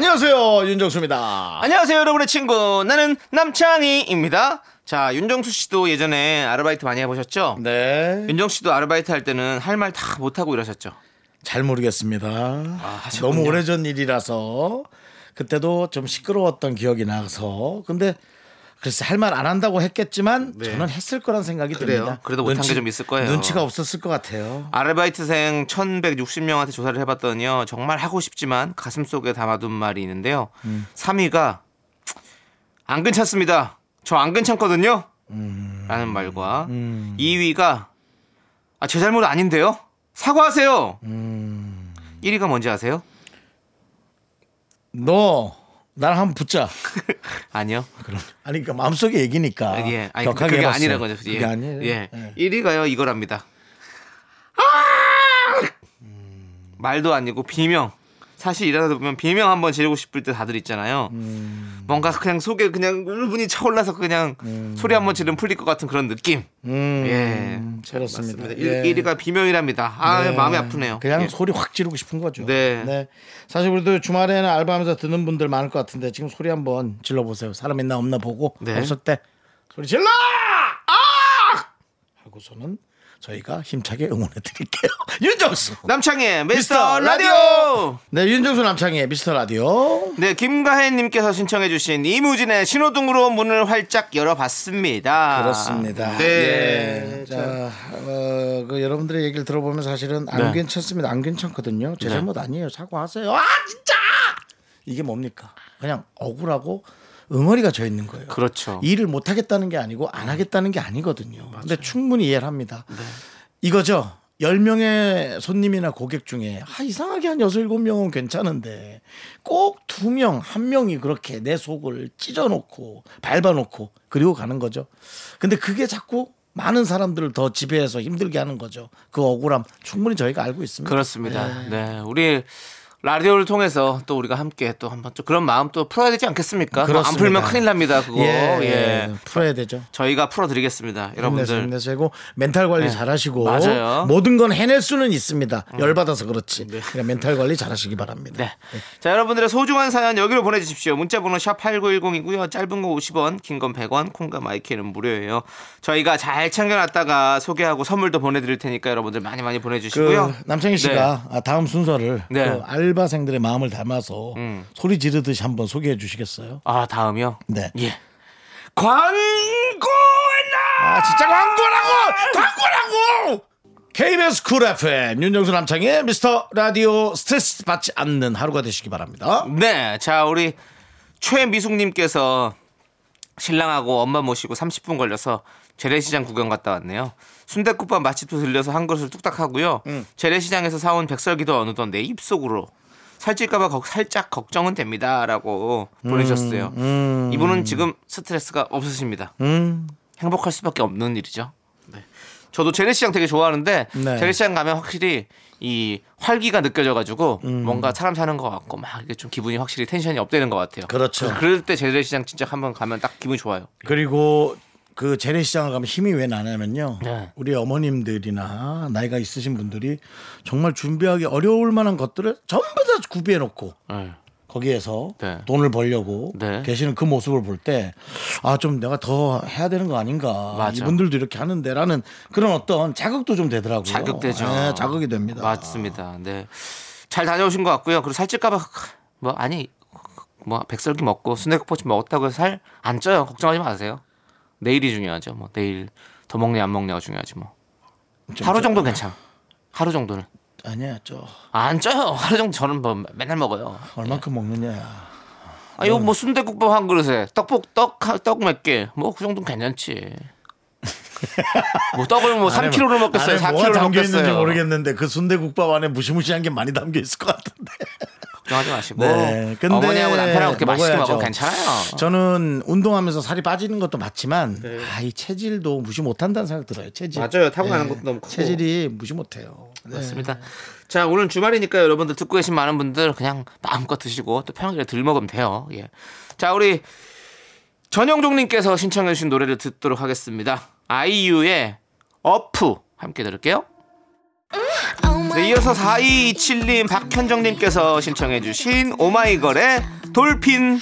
안녕하세요 윤정수입니다. 안녕하세요, 여러분의 친구. 나는 남창희입니다. 자, 윤정수 씨도 예전에 아르바이트 많이 해보셨죠? 네. 윤정 씨도 아르바이트 할 때는 할 말 다 못하고 이러셨죠? 잘 모르겠습니다. 하셨군요. 너무 오래전 일이라서 그때도 좀 시끄러웠던 기억이 나서 근데 글쎄 할 말 안 한다고 했겠지만 네. 저는 했을 거란 생각이 그래요? 듭니다. 그래도 못한 눈치- 게좀 있을 거예요. 눈치가 없었을 것 같아요. 아르바이트생 1160명한테 조사를 해봤더니요. 정말 하고 싶지만 가슴 속에 담아둔 말이 있는데요. 3위가 안 괜찮습니다. 저 안 괜찮거든요. 라는 말과 2위가 아, 제 잘못 아닌데요. 사과하세요. 1위가 뭔지 아세요? 너 나랑 한번 붙자. 아니요. 그럼 아니 그러니까 마음속에 얘기니까. 아, 예. 아니, 격하게 그게 해봤어요. 아니라 거죠. 그게 예. 아니에요. 예. 예. 1위가요, 이거랍니다. 아! 말도 아니고 비명. 사실 일하다 보면 비명 한번 지르고 싶을 때 다들 있잖아요. 음. 뭔가 그냥 속에 그냥 울분이 차올라서 그냥 소리 한번 지르면 풀릴 것 같은 그런 느낌. 음, 예. 그렇습니다. 맞습니다. 예. 1, 위가 비명이랍니다. 아, 네. 마음이 아프네요. 그냥 예. 소리 확 지르고 싶은 거죠. 네. 사실 우리도 주말에는 알바하면서 듣는 분들 많을 것 같은데 지금 소리 한번 질러 보세요. 사람 있나 없나 보고 네. 없을 때 소리 질러! 아! 하고서는 저희가 힘차게 응원해 드릴게요. 윤정수. 남창희의 미스터 미스터 라디오! 네, 윤정수 남창의 미스터 라디오. 네, 김가혜님께서 신청해주신 이무진의 신호등으로 문을 활짝 열어봤습니다. 그렇습니다. 네. 예. 자, 어, 그 여러분들의 얘기를 들어보면 사실은 안 네. 괜찮습니다. 안 괜찮거든요. 제 네. 잘못 아니에요. 사과하세요. 아, 진짜! 이게 뭡니까? 그냥 억울하고 응어리가 져 있는 거예요. 그렇죠. 일을 못 하겠다는 게 아니고 안 하겠다는 게 아니거든요. 근데 충분히 이해를 합니다. 네. 이거죠. 10명의 손님이나 고객 중에 아, 이상하게 한 6, 7명은 괜찮은데 꼭두 명, 한 명이 그렇게 내 속을 찢어놓고 밟아놓고 그리고 가는 거죠. 근데 그게 자꾸 많은 사람들을 더 지배해서 힘들게 하는 거죠. 그 억울함 충분히 저희가 알고 있습니다. 그렇습니다. 네. 우리 라디오를 통해서 또 우리가 함께 또 한번 또 그런 마음 또 풀어야 되지 않겠습니까? 뭐안 그렇습니다. 풀면 큰일 납니다. 그거. 예, 예. 예. 풀어야 되죠. 저희가 풀어드리겠습니다. 여러분들. 힘내시고 멘탈 관리 네. 잘하시고 맞아요. 모든 건 해낼 수는 있습니다. 열받아서 그렇지. 그냥 멘탈 관리 잘하시기 바랍니다. 네. 자, 여러분들의 소중한 사연 여기로 보내주십시오. 문자번호 샵 8910이고요. 짧은 거 50원, 긴 건 100원, 콩과 마이크는 무료예요. 저희가 잘 챙겨놨다가 소개하고 선물도 보내드릴 테니까 여러분들 많이 많이 보내주시고요. 그 남창희 씨가 아, 다음 순서를 네. 그 알바생들의 마음을 담아서 음. 소리 지르듯이 한번 소개해 주시겠어요? 아, 다음이요? 네. 예. 광고! 아 진짜 광고라고! 광고라고! KBS 쿨 FM 윤정수 남창희 미스터 라디오 스트레스 받지 않는 하루가 되시기 바랍니다. 네, 자 우리 최미숙님께서 신랑하고 엄마 모시고 30분 걸려서 재래시장 구경 갔다 왔네요. 순대국밥 맛집도 들려서 한 그릇을 뚝딱 하고요. 재래시장에서 사온 백설기도 어느덧 내 입속으로 살찔까봐 걱- 살짝 걱정은 됩니다라고 보내셨어요. 이분은 지금 스트레스가 없으십니다. 음. 행복할 수밖에 없는 일이죠. 네. 저도 재래시장 되게 좋아하는데 네. 재래시장 가면 확실히 이 활기가 느껴져가지고 음. 뭔가 사람 사는 것 같고 막 이게 좀 기분이 확실히 텐션이 업되는 것 같아요. 그렇죠. 그럴 때 재래시장 진짜 한번 가면 딱 기분이 좋아요. 그리고 그 재래시장을 가면 힘이 왜 나냐면요. 네. 우리 어머님들이나 나이가 있으신 분들이 정말 준비하기 어려울 만한 것들을 전부 다 구비해 놓고 네. 거기에서 네. 돈을 벌려고 네. 계시는 그 모습을 볼 때 아 좀 내가 더 해야 되는 거 아닌가 맞아. 이분들도 이렇게 하는데라는 그런 어떤 자극도 좀 되더라고요. 자극되죠. 네, 자극이 됩니다. 맞습니다. 네. 잘 다녀오신 것 같고요. 그리고 살찔까봐 뭐 아니 뭐 백설기 먹고 순대국밥 먹었다고 해서 살 안 쪄요. 걱정하지 마세요. 내일이 중요하죠. 뭐 내일 더 먹냐 안 먹냐가 중요하지 뭐. 좀 하루 저- 정도 괜찮아. 하루 정도는 아니야 저안 쪄요. 하루 정도 저는 뭐 맨날 먹어요. 얼만큼 먹느냐야. 아 이거 뭐 순대국밥 한 그릇에 떡볶 떡떡 몇 개. 뭐 그 정도는 괜찮지. 뭐 떡을 뭐 3kg를 먹겠어요. 안에 뭐가 4kg를 담겨 있는지 먹겠어요. 모르겠는데 그 순대국밥 안에 무시무시한 게 많이 담겨 있을 것 같은데. 걱정하지 마시고 네, 근데 어머니하고 남편하고 그렇게 맛있게 먹어야죠. 먹으면 괜찮아요. 저는 운동하면서 살이 빠지는 것도 맞지만 아, 이 체질도 무시 못한다는 생각 들어요. 체질. 네. 맞아요. 타고나는 것도 너무 크고. 체질이 무시 못해요. 네. 맞습니다. 자, 오늘 주말이니까 여러분들 듣고 계신 많은 분들 그냥 마음껏 드시고 또 편하게 들 먹으면 돼요. 예. 자, 우리 전영종님께서 신청해주신 노래를 듣도록 하겠습니다. 아이유의 어프 함께 들을게요. 네, 이어서 4227님, 박현정님께서 신청해주신 오마이걸의 돌핀.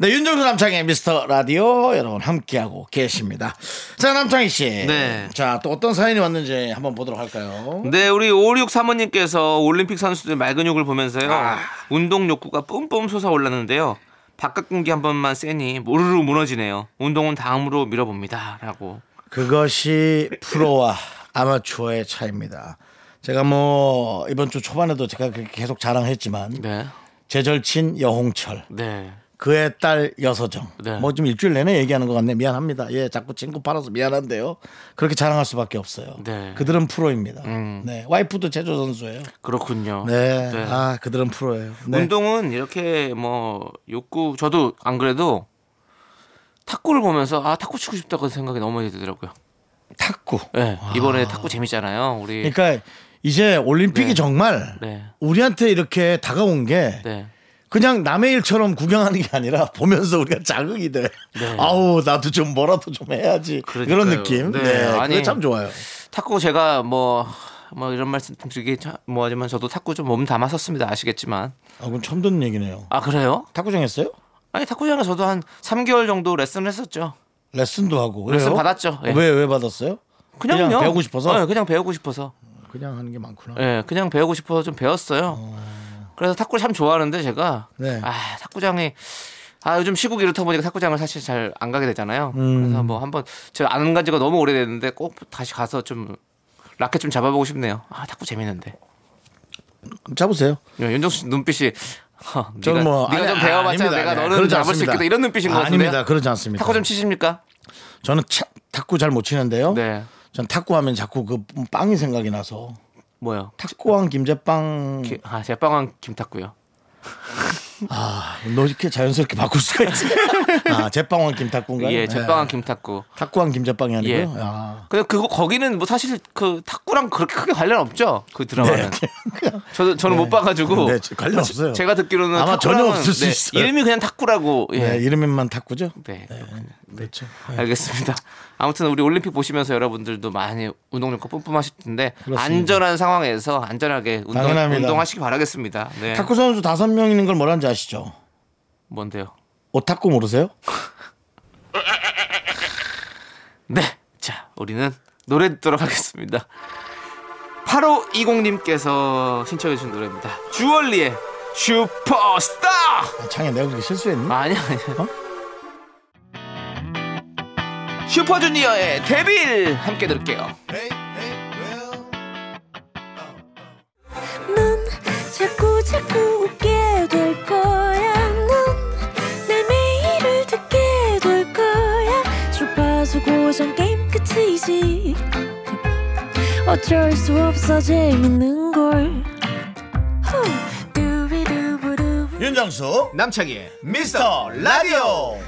네, 윤정수 남창의 미스터 라디오 여러분 함께하고 계십니다. 자, 남창희 씨. 네. 자, 또 어떤 사연이 왔는지 한번 보도록 할까요? 네, 우리 5635님께서 올림픽 선수들 말 근육을 보면서요. 아. 운동 욕구가 뿜뿜 솟아올랐는데요. 바깥 공기 한 번만 쐬니 모르르 무너지네요. 운동은 다음으로 밀어봅니다. 라고. 그것이 프로와 아마추어의 차이입니다. 제가 뭐 이번 주 초반에도 제가 계속 자랑했지만 네. 제 절친 여홍철 네. 그의 딸 여서정 네. 뭐 좀 일주일 내내 얘기하는 것 같네 미안합니다 예 자꾸 친구 팔아서 미안한데요 그렇게 자랑할 수밖에 없어요 네. 그들은 프로입니다 음. 네 와이프도 제조 선수예요 그렇군요. 네. 네. 아 그들은 프로예요 네. 운동은 이렇게 뭐 욕구 저도 안 그래도 탁구를 보면서 아 탁구 치고 싶다고 생각이 너무 많이 들더라고요. 탁구 네. 이번에 탁구 재밌잖아요. 우리 아. 그러니까 이제 올림픽이 네. 정말 네. 우리한테 이렇게 다가온 게 네. 그냥 남의 일처럼 구경하는 게 아니라 보면서 우리가 자극이 돼. 네. 아우 나도 좀 뭐라도 좀 해야지. 그런 그러니까요. 느낌. 네. 네, 아니, 참 좋아요. 탁구 제가 뭐, 뭐 이런 말씀 드리기 참 뭐하지만 저도 탁구 좀 몸 담았었습니다. 아시겠지만. 아, 그건 처음 듣는 얘기네요. 아, 그래요? 탁구장 했어요? 아니, 탁구장에 저도 한 3개월 정도 레슨을 했었죠. 레슨도 하고. 그래요? 레슨 받았죠. 예. 왜, 왜 받았어요? 그냥요. 그냥 배우고 싶어서? 네, 그냥 배우고 싶어서. 그냥 하는 게 많구나. 예, 그냥 배우고 싶어서 좀 배웠어요. 그래서 탁구를 참 좋아하는데 제가 네. 아, 탁구장에 아, 요즘 시국이 이렇다 보니까 탁구장을 사실 잘 안 가게 되잖아요. 음. 그래서 뭐 한번 제가 안 간 지가 너무 오래됐는데 꼭 다시 가서 좀 라켓 좀 잡아보고 싶네요. 아, 탁구 재밌는데. 잡으세요. 야, 윤정수 씨 눈빛이 허, 저는 네가, 뭐 네가 아니, 좀 배워봤잖아. 내가 네, 너는 그러지 잡을 수 않습니다. 있겠다. 이런 눈빛인 것 같은데. 아닙니다. 그러지 않습니다. 탁구 좀 치십니까? 저는 차- 탁구 잘 못 치는데요. 네. 전 탁구 하면 자꾸 그 빵이 생각이 나서 뭐요? 탁구왕 김제빵 기- 아, 제빵왕 김탁구요. 아, 너 이렇게 자연스럽게 바꿀 수가 있지? 아, 제빵왕 김탁구인가요? 예, 제빵왕 네. 김탁구. 탁구왕 김제빵이 아니고요. 예. 아. 근데 그거 거기는 뭐 사실 그 탁구랑 그렇게 크게 관련 없죠. 그 드라마는. 저도 저는 못 봐 가지고. 네, 관련 없어요. 제가 듣기로는 아마 전혀 없을 수 네, 있어요. 이름이 그냥 탁구라고. 예. 네, 네. 이름만 탁구죠? 그렇죠. 네. 알겠습니다. 아무튼 우리 올림픽 보시면서 여러분들도 많이 운동력과 뿜뿜하실 텐데 그렇습니다. 안전한 상황에서 안전하게 운동. 운동하시기 바라겠습니다. 네. 탁구 선수 다섯 명 있는 걸 뭐라는지 아시죠? 뭔데요? 오탁구 모르세요? 네. 자, 우리는 노래 듣도록 하겠습니다. 8520님께서 신청해 주신 노래입니다. 주얼리의 슈퍼스타! 아, 창에 내가 그렇게 실수했니? 아니야, 아니야. 슈퍼주니어의 데빌 함께 들을게요. 넌 자꾸 자꾸 웃게 될 거야. 넌내 매일을 듣게 될 거야. 주파수 고정 게임 끝이지. 어쩔 수 없어 재밌는 걸. 후. 두비두부두. 윤정수 남창희의 미스터 라디오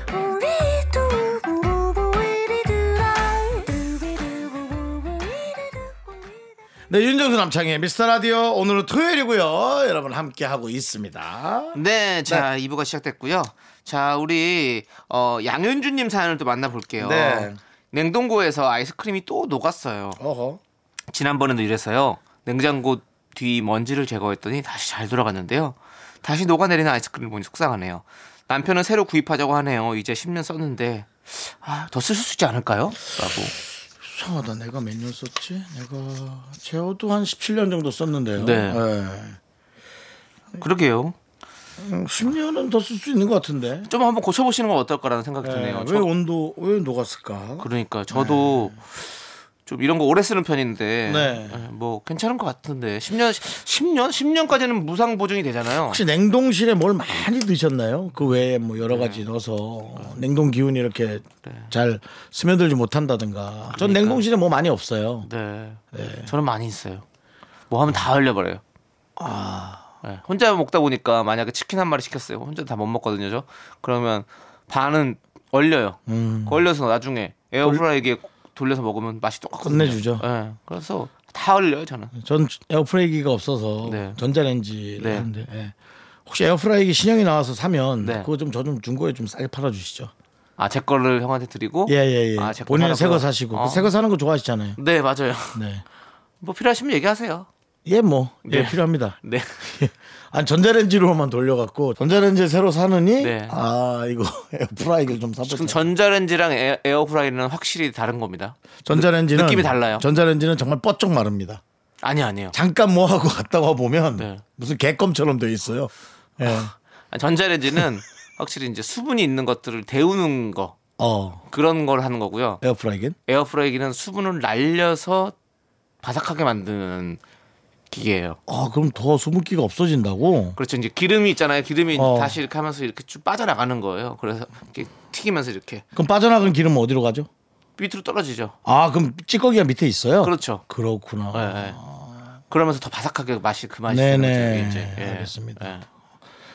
네 윤정수 남창의 미스터 라디오 오늘은 토요일이고요 여러분 함께 하고 있습니다 네, 자, 2부가 시작됐고요. 자, 우리 어, 양현주님 사연을 또 만나 볼게요. 네. 냉동고에서 아이스크림이 또 녹았어요. 어허 지난번에도 이랬어요. 냉장고 뒤 먼지를 제거했더니 다시 잘 돌아갔는데요. 다시 녹아내리는 아이스크림을 보니 속상하네요. 남편은 새로 구입하자고 하네요. 이제 10년 썼는데 아, 더 쓸 수 있지 않을까요? 라고. 이상하다 내가 몇 년 썼지 내가 제어도 한 17년 정도 썼는데요 네. 네. 그러게요. 음, 10년은 더 쓸 수 있는 것 같은데 좀 한번 고쳐보시는 건 어떨까라는 생각이 네, 드네요. 왜 저- 온도 왜 녹았을까 그러니까 저도 좀 이런 거 오래 쓰는 편인데 네. 예, 뭐 괜찮은 것 같은데 10년 10년 10년까지는 무상 보증이 되잖아요. 혹시 냉동실에 뭘 많이 드셨나요? 그 외에 뭐 여러 네. 가지 넣어서 냉동 기운이 이렇게 잘 스며들지 못한다든가. 전 냉동실에 뭐 많이 없어요. 네. 저는 많이 있어요. 뭐 하면 다 흘려버려요. 예, 혼자 먹다 보니까 만약에 치킨 한 마리 시켰어요. 혼자 다 못 먹거든요, 저. 그러면 반은 얼려요. 음. 그 얼려서 나중에 에어프라이기에 돌려서 먹으면 맛이 똑같거든요. 끝내주죠. 예, 그래서 다 얼려요, 저는. 전 에어프라이기가 없어서 네. 전자레인지를 네. 하는데 예. 혹시 에어프라이기 신형이 나와서 사면 네. 그거 좀 저 좀 중고에 좀 싸게 팔아주시죠. 아, 제 거를 형한테 드리고. 예예예. 아, 제거 본인은 새 거 사라고요? 사시고 어. 새거 사는 거 좋아하시잖아요. 네, 맞아요. 네. 뭐 필요하시면 얘기하세요. 예, 뭐, 예, 네. 필요합니다. 네. 아니, 전자레인지로만 돌려갖고, 전자레인지 새로 사느니, 네. 아, 이거, 에어프라이기를 좀 사보자. 지금 전자레인지랑 에, 에어프라이는 확실히 다른 겁니다. 전자레인지는. 느낌이 달라요. 전자레인지는 정말 뻗쩍 마릅니다. 아니 아니에요. 잠깐 뭐 하고 갔다 와 보면, 네. 무슨 개껌처럼 돼 있어요. 예. 아, 전자레인지는 확실히 이제 수분이 있는 것들을 데우는 거 어, 그런 걸 하는 거고요. 에어프라이기는? 에어프라이기는 수분을 날려서 바삭하게 만드는 기계예요. 아, 그럼 더 수분기가 없어진다고? 그렇죠. 이제 기름이 있잖아요. 기름이 어. 다시 이렇게 하면서 이렇게 쭉 빠져나가는 거예요. 그래서 이렇게 튀기면서 이렇게 그럼 빠져나간 기름은 어디로 가죠? 밑으로 떨어지죠. 아, 그럼 찌꺼기가 밑에 있어요? 그렇죠. 그렇구나. 예, 예. 그러면서 더 바삭하게 맛이 그 맛이 네네. 거죠, 이제. 예. 알겠습니다. 예.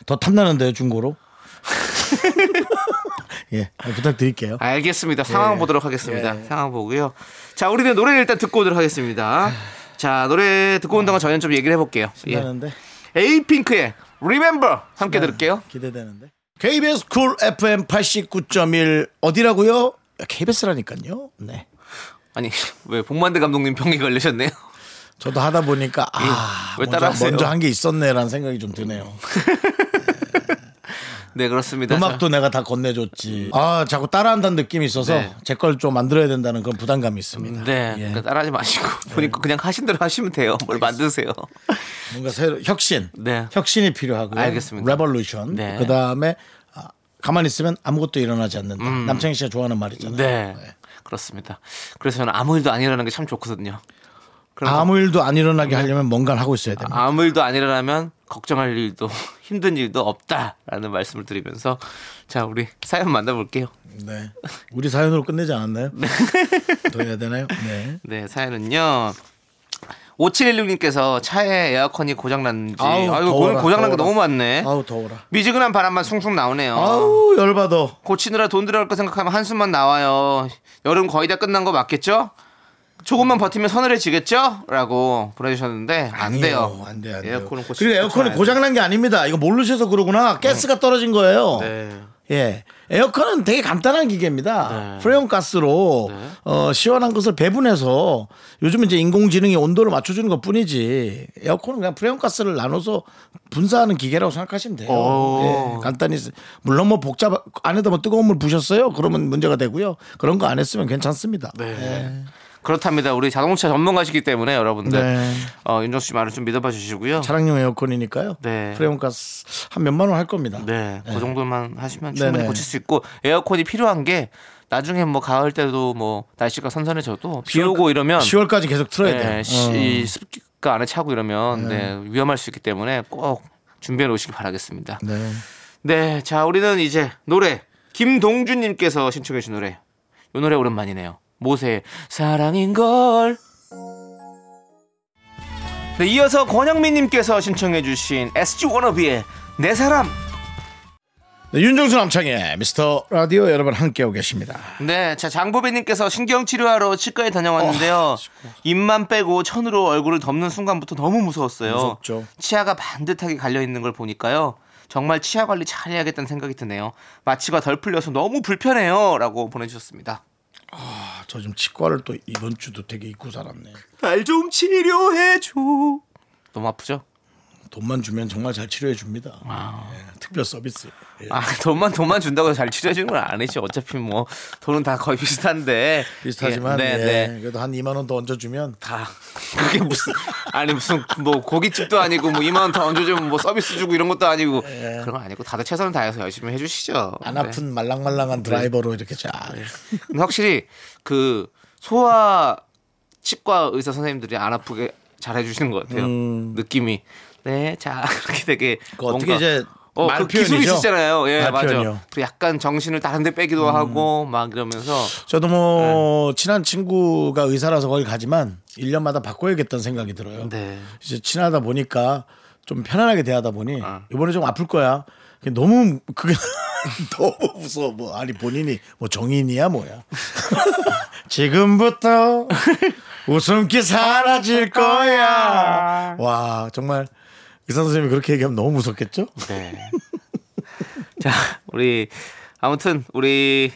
더 탐나는데요, 중고로? 예, 부탁드릴게요. 알겠습니다. 상황 예. 보도록 하겠습니다. 상황 보고요. 자, 우리는 노래 일단 듣고 오도록 하겠습니다. 자, 노래 듣고 온 동안 저희는 좀 얘기를 해볼게요. 예. 신나는데? 에이핑크의 Remember 함께 들을게요. 기대되는데. KBS 쿨 FM 89.1 어디라고요? KBS라니까요. 네. 아니 왜 복만대 감독님 병이 걸리셨네요? 저도 하다 보니까 아, 예. 왜 먼저, 따라하세요? 먼저 한 게 있었네라는 생각이 좀 드네요. 네 그렇습니다. 음악도 내가 다 건네줬지. 아, 자꾸 따라한다는 느낌이 있어서 네. 제걸 좀 만들어야 된다는 그런 부담감이 있습니다. 자, 네, 예. 그러니까 따라하지 마시고 보니까 그냥 하신 대로 하시면 돼요. 뭘 만드세요. 뭔가 새로 혁신, 네. 혁신이 필요하고요. 알겠습니다. Revolution. 네. 그 다음에 아, 가만히 있으면 아무것도 일어나지 않는다. 남창희 씨가 좋아하는 말이잖아요. 음. 네, 그렇습니다. 그래서 저는 아무 일도 안 일어나는 게 참 좋거든요. 아무 일도 안 일어나게 하려면 뭔가를 하고 있어야 됩니다. 아무 일도 안 일어나면 걱정할 일도 힘든 일도 없다라는 말씀을 드리면서 자 우리 사연 만나볼게요. 네. 우리 사연으로 끝내지 않았나요? 더 해야 되나요? 네. 네 사연은요. 5716님께서 차에 에어컨이 고장났는지 아우, 아유 더워라, 고장난 게. 너무 많네. 아우 더워라. 미지근한 바람만 숭숭 나오네요. 아우 열받아. 고치느라 돈 들어갈 거 생각하면 한숨만 나와요. 여름 거의 다 끝난 거 맞겠죠? 조금만 버티면 서늘해지겠죠? 라고 보내주셨는데 안 돼요. 안 돼, 안 돼요. 에어컨은 고치 그리고 에어컨이 고장난 게 아닙니다. 이거 모르셔서 그러구나. 가스가 떨어진 거예요. 네. 예. 에어컨은 되게 간단한 기계입니다. 네. 프레온 가스로 어, 시원한 것을 배분해서 요즘은 이제 인공지능이 온도를 맞춰주는 것 뿐이지 에어컨은 그냥 프레온 가스를 나눠서 분사하는 기계라고 생각하시면 돼요. 오. 예, 간단히 쓰- 물론 뭐 복잡 안에다 뭐 뜨거운 물 부셨어요? 그러면 문제가 되고요. 그런 거 안 했으면 괜찮습니다. 네. 그렇답니다. 우리 자동차 전문가시기 때문에 여러분들 네. 어, 윤정수 씨 말을 좀 믿어봐 주시고요. 차량용 에어컨이니까요. 네. 프레온 가스 한 몇만 원 할 겁니다. 네, 그 정도만 하시면 충분히 네네. 고칠 수 있고 에어컨이 필요한 게 나중에 뭐 가을 때도 뭐 날씨가 선선해져도 비 오고 이러면 10월까지 계속 틀어야 네, 돼요. 시- 어. 이 습기가 안에 차고 이러면 네, 위험할 수 있기 때문에 꼭 준비해 놓으시기 바라겠습니다. 네. 네, 자 우리는 이제 노래 김동준 님께서 신청해 주신 노래 이 노래 오랜만이네요. 모세 사랑인 걸. 네, 이어서 권영민님께서 신청해 주신 SG 워너비의 내 사람. 네, 윤정수 남창의 미스터 라디오 여러분 함께하고 계십니다. 네, 자 장보배님께서 신경 치료하러 치과에 다녀왔는데요. 입만 빼고 천으로 얼굴을 덮는 순간부터 너무 무서웠어요. 무섭죠. 치아가 반듯하게 갈려 있는 걸 보니까요. 정말 치아 관리 잘해야겠다는 생각이 드네요. 마취가 덜 풀려서 너무 불편해요라고 보내주셨습니다. 아, 저 지금 치과를 또 이번 주도 되게 잊고 살았네. 날 좀 치료해줘. 너무 아프죠? 돈만 주면 정말 잘 치료해 줍니다. 예, 특별 서비스. 예, 아 돈만 돈만 준다고 잘 치료해 주는 건 아니지. 어차피 뭐 돈은 다 거의 비슷한데. 비슷하지만 예, 네, 예, 네. 그래도 한 2만 원 더 얹어주면 다 그게 무슨 아니 무슨 뭐 고깃집도 아니고 뭐 2만 원 더 얹어주면 뭐 서비스 주고 이런 것도 아니고 그런 건 아니고 다들 최선을 다해서 열심히 해주시죠. 안 네. 아픈 말랑말랑한 드라이버로 이렇게 쫙. 근데 확실히 그 소아 치과 의사 선생님들이 안 아프게 잘 해주시는 것 같아요. 느낌이 네, 자 이렇게 되게 그 어떻게 이제 어, 말그 기술이? 있잖아요. 예, 말 맞아. 표현이요. 그 약간 정신을 다른데 빼기도 하고 막 이러면서 저도 뭐 네. 친한 친구가 의사라서 거기 가지만 1년마다 바꿔야겠다는 생각이 들어요. 네. 이제 친하다 보니까 좀 편안하게 대하다 보니 어. 이번에 좀 아플 거야. 너무 그게 너무 무서워. 뭐 아니 본인이 뭐 정인이야 뭐야. 지금부터 웃음기 사라질 거야. 와 정말 의사 선생님이 그렇게 얘기하면 너무 무섭겠죠? 네. 자, 우리 아무튼 우리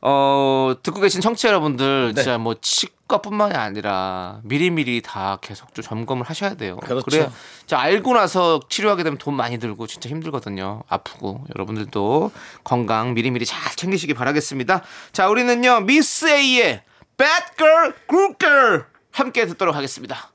어 듣고 계신 청취자 여러분들 네. 진짜 뭐 치과뿐만이 아니라 미리미리 다 계속 좀 점검을 하셔야 돼요. 그렇죠. 래자 알고 나서 치료하게 되면 돈 많이 들고 진짜 힘들거든요. 아프고 여러분들도 건강 미리미리 잘 챙기시기 바라겠습니다. 자, 우리는요 미스 A의 Bad Girl, Good Girl 함께 듣도록 하겠습니다.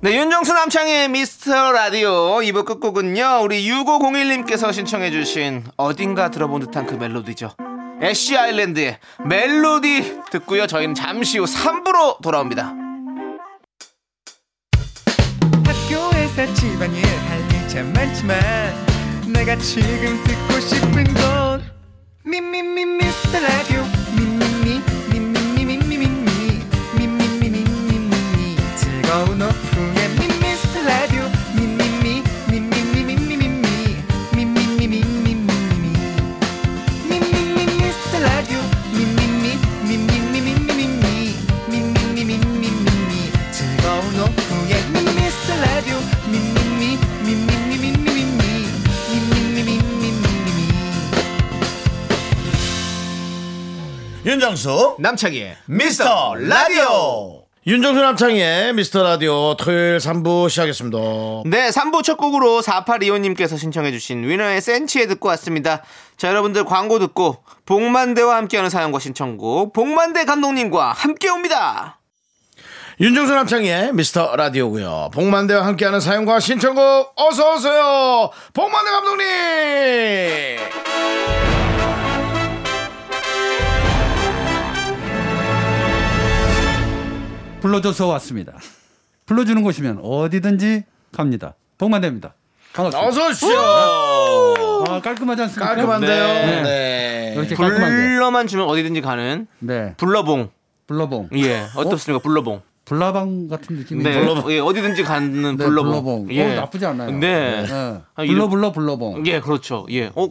네, 윤정수 남창의 미스터 라디오 2부 끝곡은요, 우리 6501님께서 신청해주신 어딘가 들어본 듯한 그 멜로디죠. 애쉬 아일랜드의 멜로디 듣고요, 저희는 잠시 후 3부로 돌아옵니다. 학교에서 집안일 할일참 많지만 내가 지금 듣고 싶은 건 미 미 미 미스터 라디오 미미미 미미미 윤정수 남창희의 미스터 라디오 윤정수 남창의 미스터 라디오 토요일 3부 시작했습니다. 네, 3부 첫 곡으로 4825님께서 신청해주신 위너의 센치에 듣고 왔습니다. 자, 여러분들 광고 듣고 복만대와 함께하는 사연과 신청곡 복만대 감독님과 함께 옵니다. 윤정수 남창의 미스터 라디오고요. 복만대와 함께하는 사연과 신청곡 어서 오세요. 복만대 감독님. 불러줘서 왔습니다. 불러주는 곳이면 어디든지 갑니다. 복만대입니다. 반갑습니다. 어서 오십시오. 아, 깔끔하지 않습니까? 깔끔한데요. 네. 네. 이렇게 깔끔한데. 불러만 주면 어디든지 가는 네. 불러봉. 불러봉. 예, 어떻습니까? 불러봉. 불나방 같은 느낌이 네, 불러봉. 예, 어디든지 가는 네, 불러봉. 불러봉. 예. 어, 나쁘지 않아요. 네. 네. 아, 불러 불러 불러봉. 예, 그렇죠. 예. 어,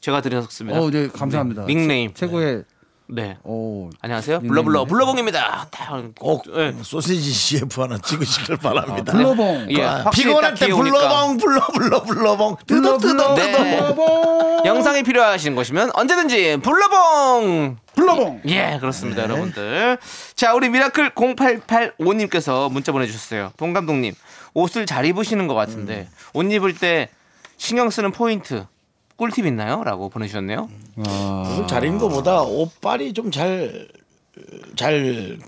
제가 드렸습니다. 어, 네, 감사합니다. 닉네임. 최고의 네. 오. 안녕하세요. 닉네임이네. 불러불러 불러봉입니다. 다 꼭 예. 소시지 CF 하나 찍으시길 바랍니다. 아, 불러봉. 예, 아, 확실히 피곤할 딱때 귀여우니까. 불러봉 불러 불러 불러봉 뜯어 뜯어 네. 뜯어 영상이 필요하신 것이면 언제든지 불러봉. 불러봉. 예, 그렇습니다, 여러분들. 자, 우리 미라클 0885님께서 문자 보내주셨어요. 봉 감독님, 옷을 잘 입으시는 것 같은데 옷 입을 때 신경 쓰는 포인트 꿀팁 있나요? 라고 보내주셨네요. 아, 옷을 잘 입는 것보다 옷빨이 좀 잘 잘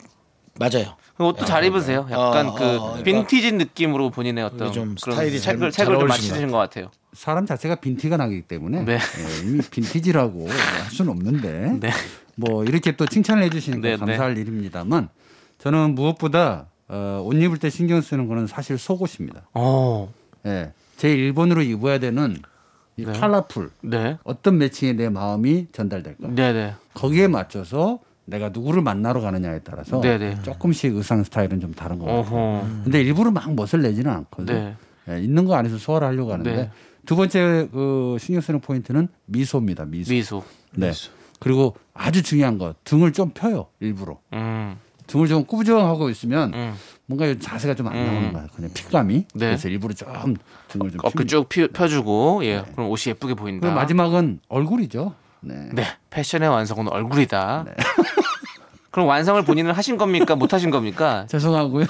맞아요. 그 옷도 잘 입으세요. 약간 어, 그 어, 그러니까 빈티지 느낌으로 본인의 어떤 좀 스타일이 잘- 색을 잘 색을 좀 맞추신 것 같아요. 사람 자체가 빈티가 나기 때문에 네. 예, 이미 빈티지라고 할 수는 없는데 네. 뭐 이렇게 또 칭찬을 해주시니까 네, 감사할 일입니다만 저는 무엇보다 어, 옷 입을 때 신경 쓰는 거는 사실 속옷입니다. 어, 예, 제 일본으로 입어야 되는 이 네. 컬러풀 네, 어떤 매칭에 내 마음이 전달될까 네, 네. 거기에 맞춰서 내가 누구를 만나러 가느냐에 따라서 네, 네. 조금씩 의상 스타일은 좀 다른 것 같아요. 근데 일부러 막 멋을 내지는 않거든요. 네. 예, 있는 거 안에서 소화를 하려고 하는데 네. 두 번째 그 신경 쓰는 포인트는 미소입니다. 미소. 미소. 네. 그리고 아주 중요한 거 등을 좀 펴요. 일부러 음, 등을 좀 꾸부정하고 있으면 음. 뭔가 자세가 좀안 음. 나오는 거야. 그냥 핏감이. 네. 그래서 일부러 좀 등을 좀 어깨 펴. 쭉 피- 펴주고, 예, 그럼 옷이 예쁘게 보인다. 그리고 마지막은 얼굴이죠. 네. 네, 패션의 완성은 얼굴이다. 그럼 완성을 본인은 하신 겁니까? 못 하신 겁니까? 죄송하고요.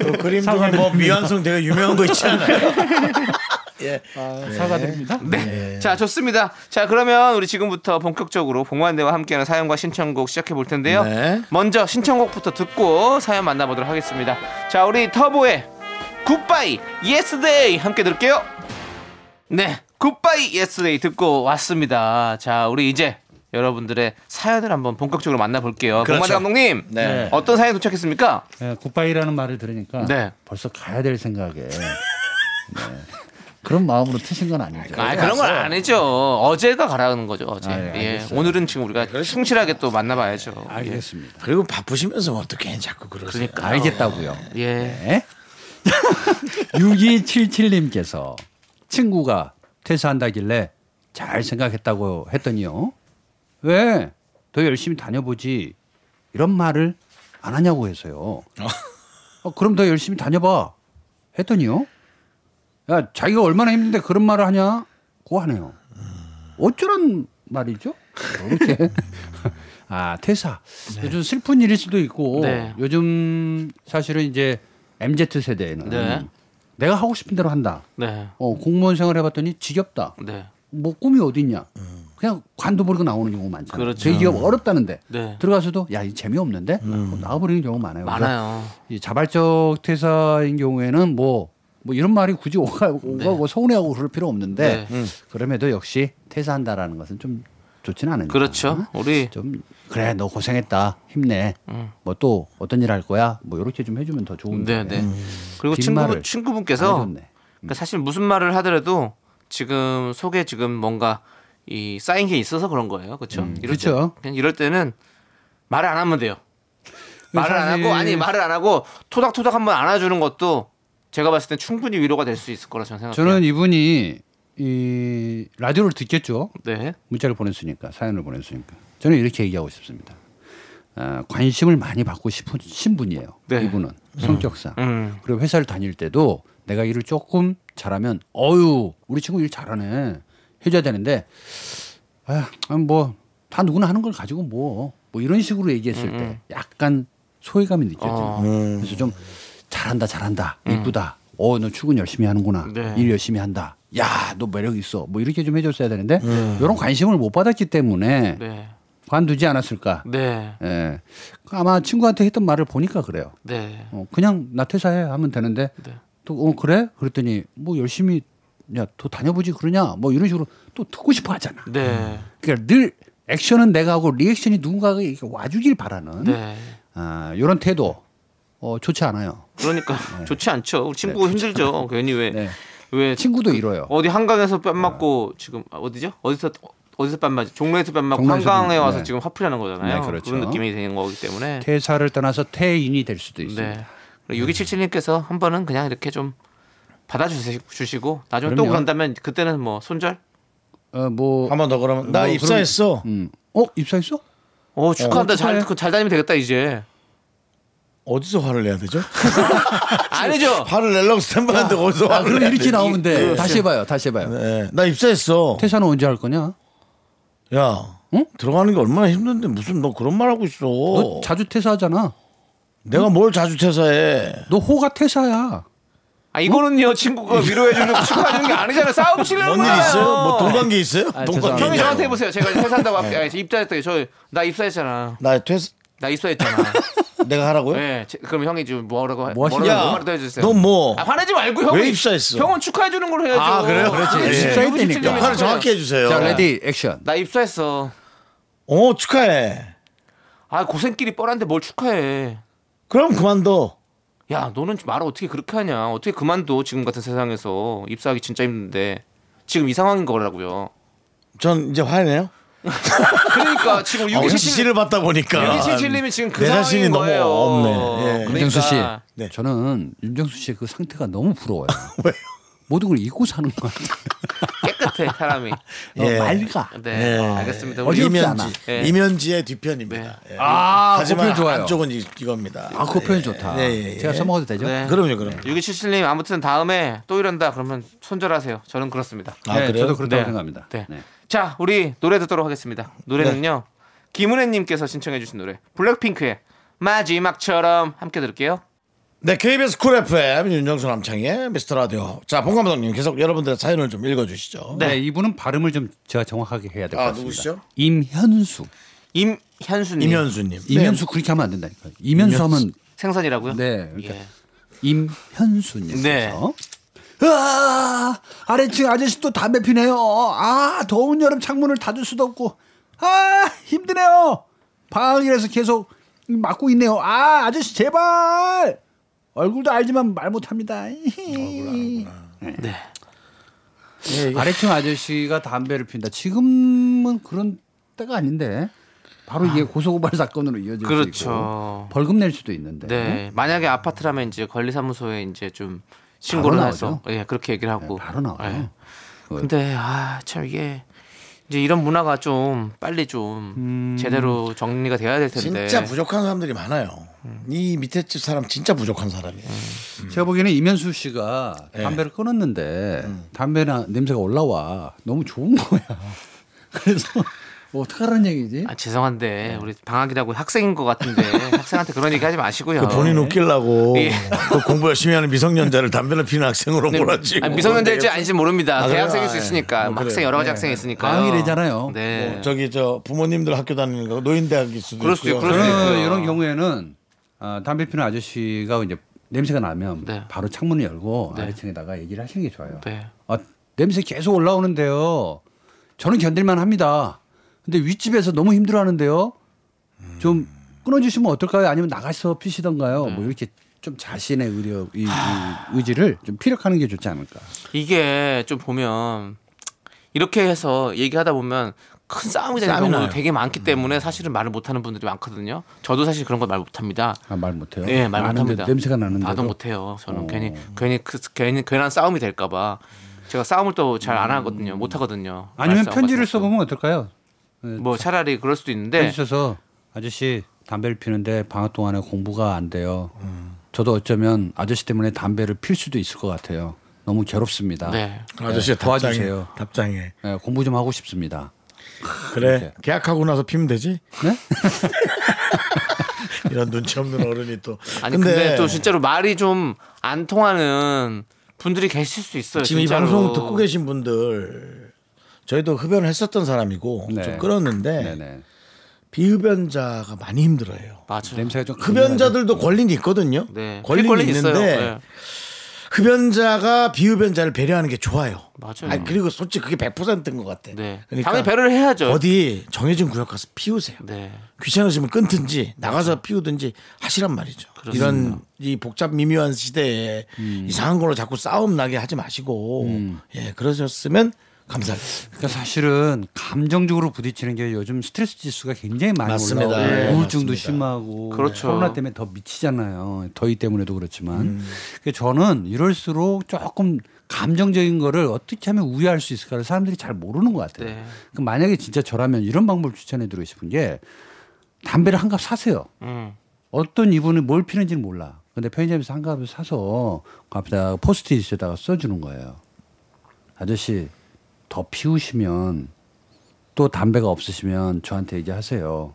그 그림 중에 뭐 미완성 되게 유명한 거 있지 않아요? 예. 아, 사과드립니다. 네. 자, 좋습니다. 자, 그러면 우리 지금부터 본격적으로 봉환대와 함께하는 사연과 신청곡 시작해 볼 텐데요. 네. 먼저 신청곡부터 듣고 사연 만나보도록 하겠습니다. 자, 우리 터보의 Goodbye Yesterday 함께 들을게요. 네, Goodbye Yesterday 듣고 왔습니다. 자, 우리 이제 여러분들의 사연을 한번 본격적으로 만나볼게요. 그렇죠. 봉환대 감독님, 네. 어떤 사연 도착했습니까? 예, 굿바이라는 말을 들으니까 네. 벌써 가야 될 생각에 네. 그런 마음으로 트신 건 아니죠. 아, 그런 건 아니죠. 어제가 가라는 거죠, 어제. 아, 예, 예. 오늘은 지금 우리가 충실하게 또 만나봐야죠. 알겠습니다. 그리고 바쁘시면서 어떻게 자꾸 그러세요? 그러니까. 알겠다고요. 예. 네. 6277님께서 친구가 퇴사한다길래 잘 생각했다고 했더니요. 왜? 더 열심히 다녀보지. 이런 말을 안 하냐고 해서요. 어, 그럼 더 열심히 다녀봐. 했더니요. 야, 자기가 얼마나 힘든데 그런 말을 하냐고 하네요. 어쩌란 말이죠? 이렇게. 아, 퇴사. 요즘 슬픈 일일 수도 있고 네. 요즘 사실은 이제 MZ 세대에는 네. 내가 하고 싶은 대로 한다. 네. 어, 공무원 생활 해봤더니 지겹다. 네. 뭐 꿈이 어딨냐. 그냥 관둬버리고 나오는 경우 많잖아요. 그렇죠. 저희 기업 어렵다는데 네. 들어가서도 야, 이 재미없는데 뭐 나와버리는 경우가 많아요. 그래서 많아요. 이 자발적 퇴사인 경우에는 뭐, 뭐 이런 말이 굳이 오가, 오가고 서운해하고 그럴 필요 없는데 네. 그럼에도 역시 퇴사한다라는 것은 좀 좋지는 않으니까. 그렇죠. 우리 좀 그래 너 고생했다 힘내 음. 뭐또 어떤 일 할 거야 뭐 이렇게 좀 해주면 더 좋은데 네, 네. 그리고 뒷말을 친구분 친구분께서 안 해줬네. 그러니까 사실 무슨 말을 하더라도 지금 속에 지금 뭔가 이 쌓인 게 있어서 그런 거예요. 그렇죠? 이럴 때, 그쵸. 그냥 이럴 때는 말을 안 하면 돼요. 말을 안 사실- 하고 아니 말을 안 하고 토닥토닥 한번 안아주는 것도 제가 봤을 땐 충분히 위로가 될 수 있을 거라 저는 생각해요. 저는 이분이 이 라디오를 듣겠죠 네. 문자를 보냈으니까 사연을 보냈으니까 저는 이렇게 얘기하고 싶습니다 아, 관심을 많이 받고 싶으신 분이에요 네. 이분은 성격상 음. 그리고 회사를 다닐 때도 내가 일을 조금 잘하면 어유 우리 친구 일 잘하네 해줘야 되는데 아뭐다 누구나 하는 걸 가지고 뭐 뭐 이런 식으로 얘기했을 음, 때 약간 소외감이 느껴져요. 어. 그래서 좀 잘한다 잘한다 이쁘다. 어너 출근 열심히 하는구나. 음. 네. 일 열심히 한다. 야 너 매력 있어. 뭐 이렇게 좀 해줬어야 되는데 음. 이런 관심을 못 받았기 때문에 네. 관두지 않았을까. 네. 예. 아마 친구한테 했던 말을 보니까 그래요. 네. 어, 그냥 나 퇴사해 하면 되는데 네. 또 어 그래 그랬더니 뭐 열심히 야더 다녀보지 그러냐 뭐 이런 식으로 또 듣고 싶어 하잖아. 네. 그러니까 늘 액션은 내가 하고 리액션이 누군가가 와주길 바라는 네. 아, 이런 태도 어, 좋지 않아요. 그러니까 좋지 않죠. 우리 친구 힘들죠. 괜히 왜 네. 왜 친구도 이뤄요. 어디 한강에서 뺨 맞고 지금 아, 어디죠? 어디서 어디서 뺨 맞지? 종로에서 뺨 맞고 종로에서 한강에 뺨, 와서 네. 지금 화풀이하는 거잖아요. 네, 그렇죠. 런 느낌이 되는 거기 때문에. 퇴사를 떠나서 퇴인이 될 수도 있습니다. 네. 6277님께서 한 번은 그냥 이렇게 좀 받아주시고 나중에 또 그럼요. 그런다면 그때는 뭐 손절? 어, 뭐, 한 번 더 그러면 나 뭐 입사했어. 음. 어 입사했어? 어 축하한다. 어, 잘, 축하해. 그잘 다니면 되겠다 이제. 어디서 화를 내야 되죠? 아니죠. 화를 내려고 스탠바한테 어디서 아, 화를 그럼 내야 이렇게 되지? 나오면 돼. 다시 해봐요. 다시 해봐요. 네. 나 입사했어. 퇴사는 언제 할 거냐? 야, 응? 들어가는 게 얼마나 힘든데 무슨 너 그런 말 하고 있어. 너 자주 퇴사하잖아. 내가 뭘 자주 퇴사해. 너 호가 퇴사야. 아 이거는요 친구가 위로해주는 축하해주는 게 아니잖아요. 싸움 뭔일 거예요. 있어요? 뭐 동관계 있어요? 아. 죄송합니다. 형이 저한테 해보세요. 제가 회사한다고 할게. 아니, 입사했다. 저나 입사했잖아. 나 퇴사 나 입사했잖아. 내가 하라고요? 네. 제- 그럼 형이 지금 뭐라고 뭐 뭐라고 하시냐? 뭐라도 해주세요. 너 뭐? 아, 화내지 말고 형이 왜 입사했어? 형은 축하해 주는 걸로 해야죠. 아, 그래요? 그렇지. 아, 예. 입사했다니까. 화를 정확히 해주세요. 자 레디 액션. 나 입사했어. 어 축하해. 아 고생길이 뻔한데 뭘 축하해. 그럼 그만둬. 야 너는 말을 어떻게 그렇게 하냐. 어떻게 그만둬 지금 같은 세상에서 입사하기 진짜 힘든데 지금 이 상황인 거라고요. 전 이제 화내요. 그러니까 지금 아, 6277 지시를 받다 보니까 6277님이 지금 그 내 자신이 너무 거예요. 없네. 예. 그러니까 윤정수 씨, 네. 저는 윤정수 씨의 그 상태가 너무 부러워요. 왜요? 모든 걸 잊고 사는 것 같아요. 깨끗해 사람이. 예. 어, 맑아. 네, 예. 알겠습니다. 우리 어지럽지 이면지. 예. 이면지의 뒤편입니다. 예. 아, 하지만 그 좋아요. 한쪽은 이, 이겁니다. 아, 그 표현 좋다. 예, 예, 예. 제가 써먹어도 되죠? 네. 그럼요, 그럼. 6277님 아무튼 다음에 또 이런다 그러면 손절하세요. 저는 그렇습니다. 아 네, 그래요? 저도 그렇다고 네. 생각합니다. 네. 네. 자, 우리 노래 듣도록 하겠습니다. 노래는요. 김은혜 님께서 신청해 주신 노래 블랙핑크의 마지막처럼 함께 들을게요. 네, KBS 쿨 FM 윤정수 남창희 미스터 라디오. 자, 봉 감독님 계속 여러분들의 사연을 좀 읽어 주시죠. 네. 이분은 발음을 좀 제가 정확하게 해야 될것 아, 같습니다. 누구시죠? 임현수. 임현수 님. 임현수님. 임현수 그렇게 하면 안 된다니까요. 임현수 하면 생선이라고요? 네. 그러니까 예. 임현수 님께서 네. 아, 아래층 아저씨 또 담배 피네요. 아, 더운 여름 창문을 닫을 수도 없고. 아, 힘드네요. 방학이라서 계속 막고 있네요. 아, 아저씨 제발. 얼굴도 알지만 말 못합니다. 네. 아래층 아저씨가 담배를 핀다. 지금은 그런 때가 아닌데. 바로 이게 고소고발 사건으로 이어질 수 그렇죠. 있고 벌금 낼 수도 있는데. 네. 만약에 아파트라면 이제 관리사무소에 이제 좀 신고를 해서. 예 그렇게 얘기를 하고 네, 바로 나와요. 예. 그- 근데 아 참 이게 이제 이런 문화가 좀 빨리 좀 음. 제대로 정리가 돼야 될 텐데 진짜 부족한 사람들이 많아요. 이 밑에 집 사람 진짜 부족한 사람이에요. 제가 보기에는 이면수 씨가 네. 담배를 끊었는데 음. 담배나 냄새가 올라와 너무 좋은 거야. 그래서 뭐 어떡하라는 얘기지? 아 죄송한데 우리 방학이라고 학생인 것 같은데 학생한테 그런 얘기 하지 마시고요. 그 본인 웃기려고 예. 그 공부 열심히 하는 미성년자를 담배를 피는 학생으로 네, 몰아치고 아니, 미성년자일지 아닌지 모릅니다. 아? 대학생일 수 아, 있으니까 뭐. 학생 여러 가지 네. 학생이 있으니까 방학이래잖아요. 네. 뭐 저기 저 부모님들 학교 다니는 거 노인대학일 수도 그럴 수도 있고요. 있고, 그럴 수도 저는 있고요. 이런 경우에는 아, 담배 피는 아저씨가 이제 냄새가 나면 네. 바로 창문을 열고 네. 아래층에다가 얘기를 하시는 게 좋아요. 네. 아, 냄새 계속 올라오는데요. 저는 견딜만 합니다. 근데 윗집에서 너무 힘들어 하는데요. 좀 끊어주시면 어떨까요? 아니면 나가서 피시던가요? 뭐 이렇게 좀 자신의 의료, 이, 이 의지를 좀 피력하는 게 좋지 않을까. 이게 좀 보면 이렇게 해서 얘기하다 보면 큰 싸움이 되는 싸움이 경우도 나요. 되게 많기 때문에 사실은 말을 못하는 분들이 많거든요. 저도 사실 그런 거 말 못합니다. 아, 말 못해요. 예, 말 아는데 못합니다. 냄새가 나는데. 나도 못해요. 저는 어. 괜히 괜히 그 괜히 괜한 싸움이 될까봐 제가 싸움을 또 잘 안 하거든요. 못 하거든요. 아니면 말싸움 편지를 것도. 써보면 어떨까요? 뭐 차라리 그럴 수도 있는데 써서 아저씨 담배를 피는데 방학 동안에 공부가 안 돼요. 저도 어쩌면 아저씨 때문에 담배를 필 수도 있을 것 같아요. 너무 괴롭습니다. 네. 그 아저씨 네. 도와주세요. 답장해. 네, 공부 좀 하고 싶습니다. 그래 이렇게. 계약하고 나서 피면 되지? 네? 이런 눈치 없는 어른이 또. 아니 근데, 또 진짜로 말이 좀 안 통하는 분들이 계실 수 있어요. 지금 이 진짜로. 방송 듣고 계신 분들 저희도 흡연을 했었던 사람이고 네. 좀 끊었는데 네네. 비흡연자가 많이 힘들어요. 맞아요. 냄새가 좀 흡연자들도 권리는 있거든요. 네. 권리는 권리 있는데. 네. 흡연자가 비흡연자를 배려하는 게 좋아요. 맞아요. 아니, 그리고 솔직히 그게 100%인 것 같아. 네. 그러니까 당연히 배려를 해야죠. 어디 정해진 구역 가서 피우세요. 네. 귀찮으시면 끊든지 나가서 피우든지 하시란 말이죠. 이런 이 복잡 미묘한 시대에 음. 이상한 걸로 자꾸 싸움 나게 하지 마시고 예 그러셨으면 감사합니다. 그러니까 사실은 감정적으로 부딪히는 게 요즘 스트레스 지수가 굉장히 많이 맞습니다. 올라오고 네, 우울증도 맞습니다. 심하고 그렇죠. 코로나 때문에 더 미치잖아요. 더위 때문에도 그렇지만 음. 그래서 저는 이럴수록 조금 감정적인 거를 어떻게 하면 우회할 수 있을까를 사람들이 잘 모르는 것 같아요. 네. 그럼 만약에 진짜 저라면 이런 방법을 추천해 드리고 싶은 게 담배를 한 갑 사세요. 음. 어떤 이분은 뭘 피는지는 몰라. 근데 편의점에서 한 갑을 사서 그 앞에다가 포스트잇에다가 써주는 거예요. 아저씨 더 피우시면 또 담배가 없으시면 저한테 얘기하세요.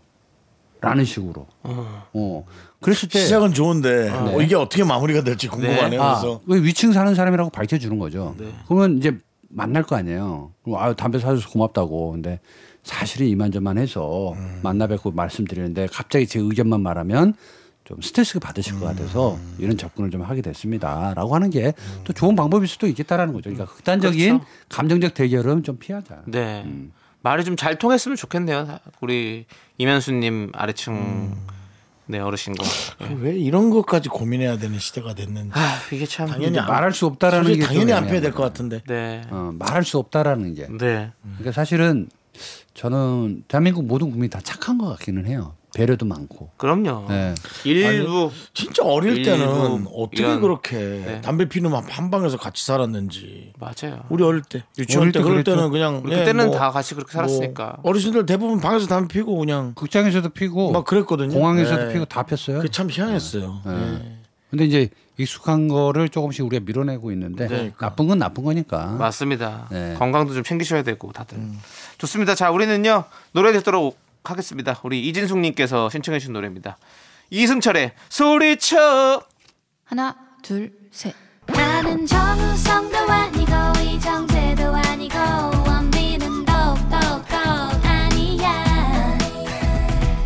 라는 식으로. 어. 그랬을 때 시작은 좋은데 어, 이게 어떻게 마무리가 될지 궁금하네요. 아, 그래서 왜 위층 사는 사람이라고 밝혀주는 거죠. 네. 그러면 이제 만날 거 아니에요. 아유 담배 사줘서 고맙다고. 근데 사실은 이만저만해서 만나 뵙고 말씀드리는데 갑자기 제 의견만 말하면 좀 스트레스가 받으실 것 같아서 이런 접근을 좀 하게 됐습니다.라고 하는 게 또 좋은 방법일 수도 있겠다라는 거죠. 그러니까 극단적인 그렇죠. 감정적 대결은 좀 피하자. 네. 음. 말이 좀 잘 통했으면 좋겠네요. 우리 이면수님 아래층 음. 네 어르신과. 왜 이런 것까지 고민해야 되는 시대가 됐는지 아 이게 참. 당연히 안- 말할 수 없다라는 게 당연히 좀안 피해야 될 것 같은데 네. 어, 말할 수 없다라는 게. 네. 그러니까 사실은 저는 대한민국 모든 국민이 다 착한 것 같기는 해요. 배려도 많고. 그럼요. 네. 일부 진짜 어릴 때는 일부 어떻게 이런- 그렇게 네. 담배 피는 한 방에서 같이 살았는지 맞아요. 우리 어릴 때 유치원 어릴 때때 그럴. 때는 그냥 예, 그때는 뭐, 다 같이 그렇게 살았으니까. 뭐 어르신들 대부분 방에서 담배 피고 그냥 극장에서도 피고 막 그랬거든요. 공항에서도 네. 피고 다 폈어요. 그게 참 희한했어요. 예. 근데 이제 익숙한 거를 조금씩 우리가 밀어내고 있는데 그러니까. 나쁜 건 나쁜 거니까. 맞습니다. 네. 건강도 좀 챙기셔야 되고 다들. 좋습니다. 자, 우리는요 노래 듣도록 하겠습니다. 우리 이진숙님께서 신청해 주신 노래입니다. 이승철의 소리쳐. 하나 둘 셋. 나는 정우성도 아니고 이정재도 아니고 원빈은 더욱더 아니야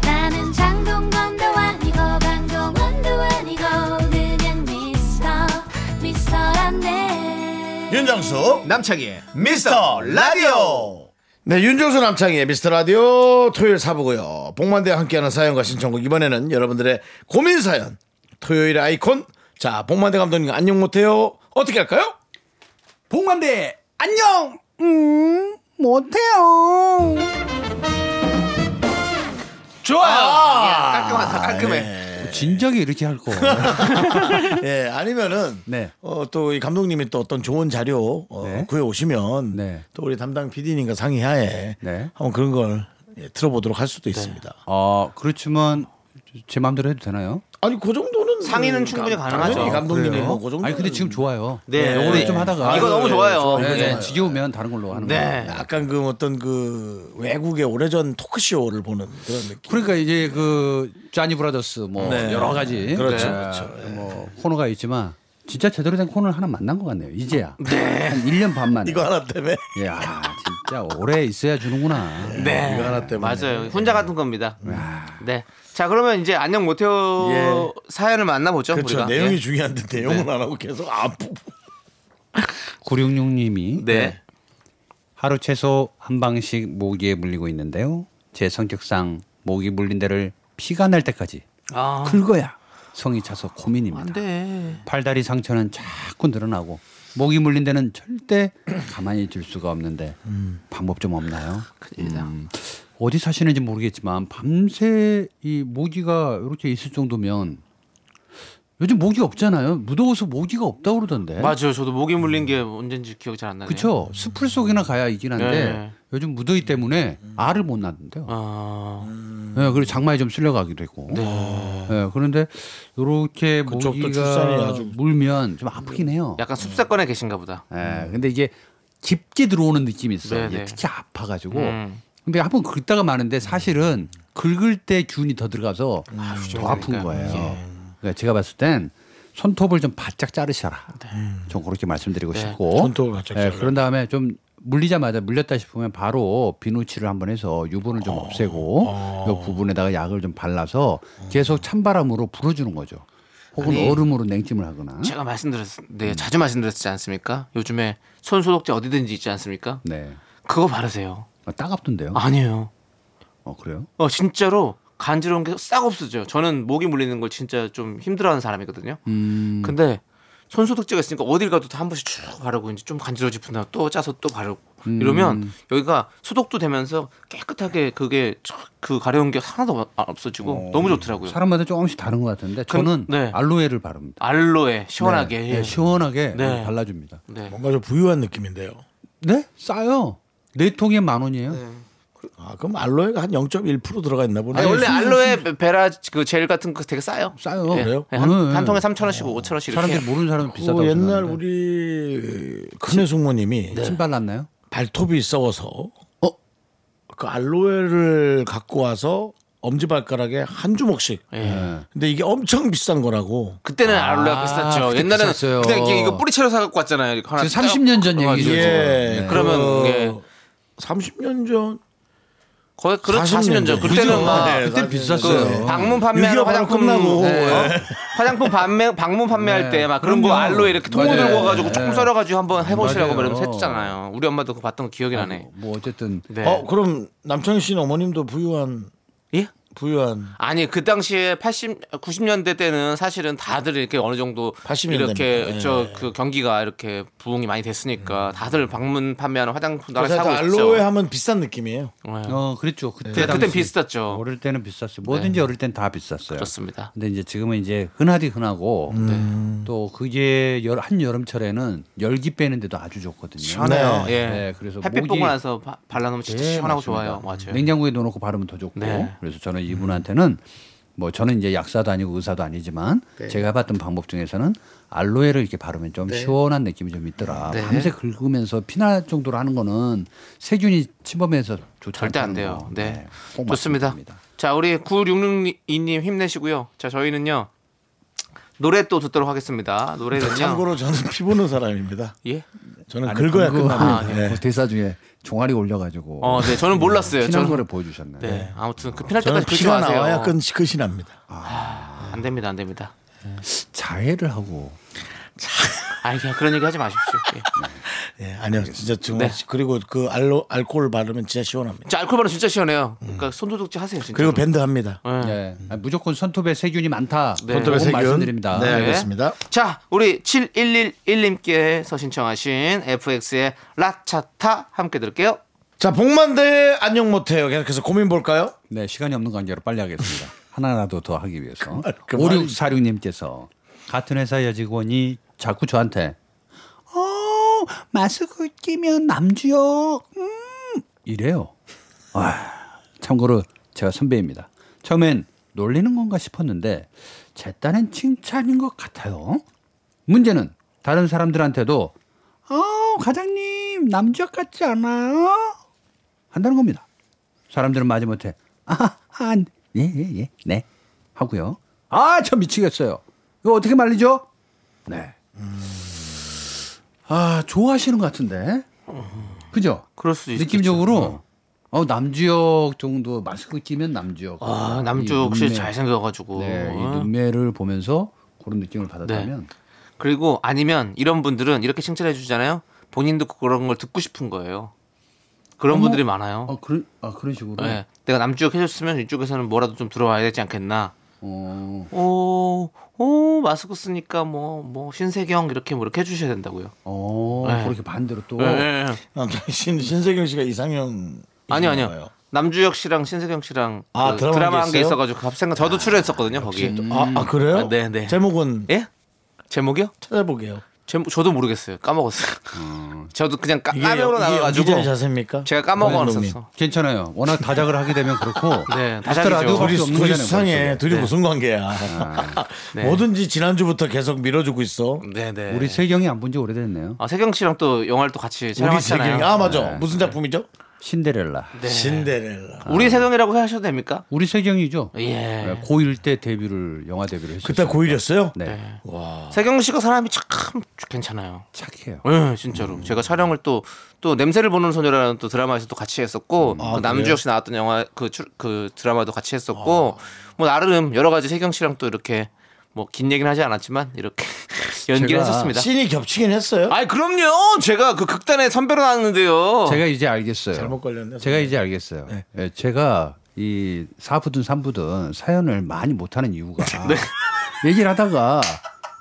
나는 장동건도 아니고 강동원도 아니고 그냥 미스터 미스터란데 윤정수 남창희의 미스터 라디오. 네, 윤정수 남창희의 미스터 라디오 토요일 사부고요. 복만대와 함께하는 사연과 신청곡 이번에는 여러분들의 고민 사연. 토요일의 아이콘. 자, 복만대 감독님 안녕 못해요. 어떻게 할까요? 복만대 안녕. 음 못해요. 좋아요. 아, 예, 깔끔하다. 깔끔해. 진작에 이렇게 할 거. 예, 아니면은 네. 어, 또 이 감독님이 또 어떤 좋은 자료 어, 네. 구해 오시면 네. 또 우리 담당 PD님과 상의하에 네. 한번 그런 걸 예, 들어보도록 할 수도 있습니다. 어, 그렇지만 제 마음대로 해도 되나요? 아니 그 정도는 상의는 그 충분히 감- 가능하죠. 당연히 감독님이 그래요? 뭐그 정도. 아니 근데 지금 좋아요. 네. 요거를 네. 좀 하다가 이거 너무 좋아요. 네, 네. 네. 지겨우면 다른 걸로 하는 네. 거예요. 약간 그 어떤 그 외국의 오래전 토크쇼를 보는 그런 느낌. 그러니까 이제 그 짜니 브라더스 뭐 네. 여러 가지 그렇죠, 네. 그렇죠. 뭐 코너가 있지만 진짜 제대로 된 코너를 하나 만난 것 같네요. 이제야. 한 1년 반 만에. 이거 하나 때문에 야, 진짜 오래 있어야 주는구나. 네. 이거 하나 때문에. 맞아요. 혼자 같은 겁니다. 네. 자, 그러면 이제 안녕 못해요 예. 사연을 만나보죠. 그렇죠. 우리가. 내용이 예. 중요한데 내용은 안 하고 계속 아프. 966님이 네. 하루 최소 한 방씩 모기에 물리고 있는데요. 제 성격상 모기 물린 데를 피가 날 때까지 아. 긁어야 성이 차서 고민입니다. 안 돼. 팔다리 상처는 자꾸 늘어나고 모기 물린 데는 절대 가만히 있을 수가 없는데 방법 좀 없나요? 음, 어디 사시는지 모르겠지만 밤새 이 모기가 이렇게 있을 정도면 요즘 모기 없잖아요. 무더워서 모기가 없다 고 그러던데. 맞아요. 저도 모기 물린 게 언젠지 기억이 잘 안 나네요. 그렇죠. 숲풀 속이나 가야 이긴 한데 네. 요즘 무더위 때문에 알을 못 낳는데요. 아. 네, 그리고 장마에 좀 쓸려가기도 했고. 네. 그런데 이렇게 모기가 아주- 물면 좀 아프긴 해요. 약간 숲사건에 계신가 보다. 예, 근데 이게 깊게 들어오는 느낌이 있어. 네, 이게 네. 특히 아파가지고. 음. 근데 한번 긁다가 마는데 사실은 긁을 때 균이 더 들어가서 더 아픈. 거예요. 그러니까 제가 봤을 땐 손톱을 좀 바짝 자르셔라. 좀 그렇게 말씀드리고 네. 싶고. 손톱을 바짝 예, 자르라. 그런 다음에 좀 물리자마자 물렸다 싶으면 바로 비누칠을 한번 해서 유분을 좀 없애고 이 부분에다가 약을 좀 발라서 계속 찬바람으로 불어주는 거죠. 혹은 아니, 얼음으로 냉찜을 하거나. 제가 말씀드렸, 네, 자주 말씀드렸지 않습니까? 요즘에 손 소독제 어디든지 있지 않습니까? 네. 그거 바르세요. 아, 따갑던데요? 아니에요. 어 그래요? 어 진짜로 간지러운 게 싹 없어져요. 저는 모기 물리는 걸 진짜 좀 힘들어하는 사람이거든요. 음. 근데 손 소독제가 있으니까 어딜 가도 다 한 번씩 쭉 바르고 이제 좀 간지러지면 또 짜서 또 바르고 음. 이러면 여기가 소독도 되면서 깨끗하게 그게 쫙그 가려운 게 하나도 없어지고 너무 좋더라고요. 사람마다 조금씩 다른 것 같은데 그- 저는 네. 알로에를 바릅니다. 알로에 시원하게. 네, 네, 시원하게 네. 발라줍니다. 네. 뭔가 좀 부유한 느낌인데요. 네? 싸요. 네 통에 만 원이에요. 아, 그럼 알로에가 한 0.1% 들어가 있나 보네. 아니, 원래 알로에 베라 그 젤 같은 거 되게 싸요. 싸요. 예. 그래요? 한, 네, 한 네. 통에 3천 원씩, 5천 원씩 이렇게. 사람들이 모르는 사람은 비싸다고 그 옛날 생각하는데. 우리 큰애 숙모님이 침 발랐나요? 발톱이 썩어서 어? 그 알로에를 갖고 와서 엄지발가락에 한 주먹씩. 예. 네. 근데 이게 엄청 비싼 거라고. 그때는 아, 알로에가 비쌌죠. 그때 옛날에는 비쌌어요. 그냥 이게 이거 뿌리채로 사갖고 왔잖아요. 하나 그딱 30년 전. 얘기죠. 예. 네. 그러면 그 예. 30년 전. 거의 그렇 40년 40년 전. 전. 그때는? 막 네, 그때 40년 비쌌어요. 전. 그 방문 판매하는 6.25 바로 화장품 끝나고. 네. 예. 화장품 판매 방문 판매할 네. 때막 그런 거 그럼요. 알로에 이렇게 통으로 맞아요. 들고 가지고 네. 조금 썰어 가지고 한번 해 보시라고 맞아요. 말하면서 했잖아요. 우리 엄마도 그거 봤던 거 기억이 나네. 뭐 어쨌든 네. 어, 그럼 남창희 씨는 어머님도 부유한 예? 부유한 아니 그 당시에 80 90년대 때는 사실은 다들 이렇게 어느 정도 80 이렇게 년대입니다. 저 예. 그 경기가 이렇게 부흥이 많이 됐으니까 다들 방문 판매하는 화장품 나라 그래서 사고 알로에 있죠. 하면 비싼 느낌이에요. 네. 어 그랬죠. 그때 그때 당시 그땐 비쌌죠. 어릴 때는 비쌌어요. 뭐든지 어릴 땐 다 비쌌어요. 그렇습니다. 근데 이제 지금은 이제 흔하디 흔하고 또 그게 열, 한 여름철에는 열기 빼는데도 아주 좋거든요. 시원해요. 네. 예. 네, 그래서 햇빛 보고 나서 바- 발라놓으면 진짜 네, 시원하고 맞습니다. 좋아요. 맞아요. 냉장고에 넣어놓고 바르면 더 좋고. 네. 그래서 저는 이분한테는 뭐 저는 이제 약사도 아니고 의사도 아니지만 네. 제가 해봤던 방법 중에서는 알로에를 이렇게 바르면 좀 시원한 느낌이 좀 있더라. 네. 밤새 긁으면서 피날 정도로 하는 거는 세균이 침범해서 좋지 절대 안 돼요. 거. 네. 꼭 좋습니다. 말씀드립니다. 자, 우리 9662님 힘내시고요. 자, 저희는요. 노래 또 듣도록 하겠습니다. 노래는요. 참고로 저는 피 보는 사람입니다. 예? 저는 아니, 긁어야 그거- 끝납니다. 아, 네. 그 대사 중에 종아리 올려가지고 어, 네. 저는 몰랐어요. 피난 저는 거를 보여주셨네. 네. 아무튼 그 피날 때까지 긁지 피가 마세요. 나와야 끝 끝이 납니다. 안 됩니다. 안 됩니다. 자해를 하고 그냥 그런 얘기 하지 마십시오. 예. 예, 아니요, 진짜 정말 네. 그리고 그 알로 알코올 바르면 진짜 시원합니다. 자, 알코올 바르면 진짜 시원해요. 그러니까 손소독제 하세요, 진짜. 그리고 밴드 합니다. 네. 예. 아니, 무조건 손톱에 세균이 많다. 네. 그건 세균. 말씀드립니다. 네, 네. 알겠습니다. 자, 우리 7111님께서 신청하신 FX의 라차타 함께 들을게요. 자, 복만대 안녕 못해요. 계속해서 고민 볼까요? 네, 시간이 없는 관계로 빨리 하겠습니다. 하나라도 더 하기 위해서 그 말이- 5646님께서 같은 회사 여직원이 자꾸 저한테 어 마스크 끼면 남주요 음 이래요. 와, 참고로 제가 선배입니다. 처음엔 놀리는 건가 싶었는데 제 딴엔 칭찬인 것 같아요. 문제는 다른 사람들한테도 어 과장님 남주역 같지 않아요? 한다는 겁니다. 사람들은 마지못해 아예예 예 네 하고요. 아 참 미치겠어요. 이거 어떻게 말리죠? 네. 아 좋아하시는 것 같은데, 그죠? 그럴 수도 있겠죠. 느낌적으로 어 남주역 정도 마스크 끼면 남주역. 아, 씨 눈매, 잘생겨가지고. 네, 이 어. 눈매를 보면서 그런 느낌을 받았다면 그리고 아니면 이런 분들은 이렇게 칭찬해 주잖아요. 본인도 그런 걸 듣고 싶은 거예요. 그런 어머. 분들이 많아요. 어 그런 아 그런 식으로. 네. 내가 남쪽 해줬으면 이쪽에서는 뭐라도 좀 들어와야 되지 않겠나. 어, 오, 오 마스크 쓰니까 뭐 뭐 신세경 이렇게 뭐 이렇게 해주셔야 된다고요. 어 네. 그렇게 반대로 또. 네. 아, 신 신세경 씨가 이상형 아니요 아니요. 남주혁 씨랑 신세경 씨랑 아, 그 드라마 드라마 한한 게? 있어가지고 갑생각 저도 출연했었거든요 거기. 아, 아 그래요? 아, 네, 네. 제목은 예? 제목이요? 찾아보게요. 제목 저도 모르겠어요. 까먹었어요. 저도 그냥 까, 이게 나가가지고 연기자의 자세입니까? 제가. 까먹었었어. 괜찮아요. 워낙 다작을 하게 되면 그렇고. 네, 다작이죠. 둘이 둘이. 수상해. 둘이 무슨 관계야? 네. 뭐든지 지난주부터 계속 밀어주고 있어. 네네. 우리 세경이 안 본 지 오래됐네요. 아, 세경 씨랑 또 영화를 또 같이 우리 촬영했잖아요. 세경이 아 맞아. 네. 무슨 작품이죠? 신데렐라. 네. 신데렐라. 우리 세경이라고 하셔도 됩니까? 우리 세경이죠. 예. 네, 고1 때 데뷔를 영화 데뷔를 했었어요. 그때 고일이었어요? 네. 세경 씨가 사람이 참 괜찮아요. 착해요. 예, 진짜로. 제가 촬영을 또, 또 냄새를 보는 소녀라는 또 드라마에서 또 같이 했었고, 아, 그 남주혁 씨 나왔던 영화 그, 출- 그 드라마도 같이 했었고, 뭐 나름 여러 가지 세경 씨랑 또 이렇게 뭐 긴 얘기는 하지 않았지만 이렇게 연기를 했었습니다. 씬이 겹치긴 했어요. 아이 그럼요. 제가 그 극단에 선배로 나왔는데요. 제가 이제 알겠어요. 잘못 걸렸네. 제가 이제 알겠어요. 네. 예, 제가 이 사부든 삼부든 사연을 많이 못하는 이유가 네. 얘기를 하다가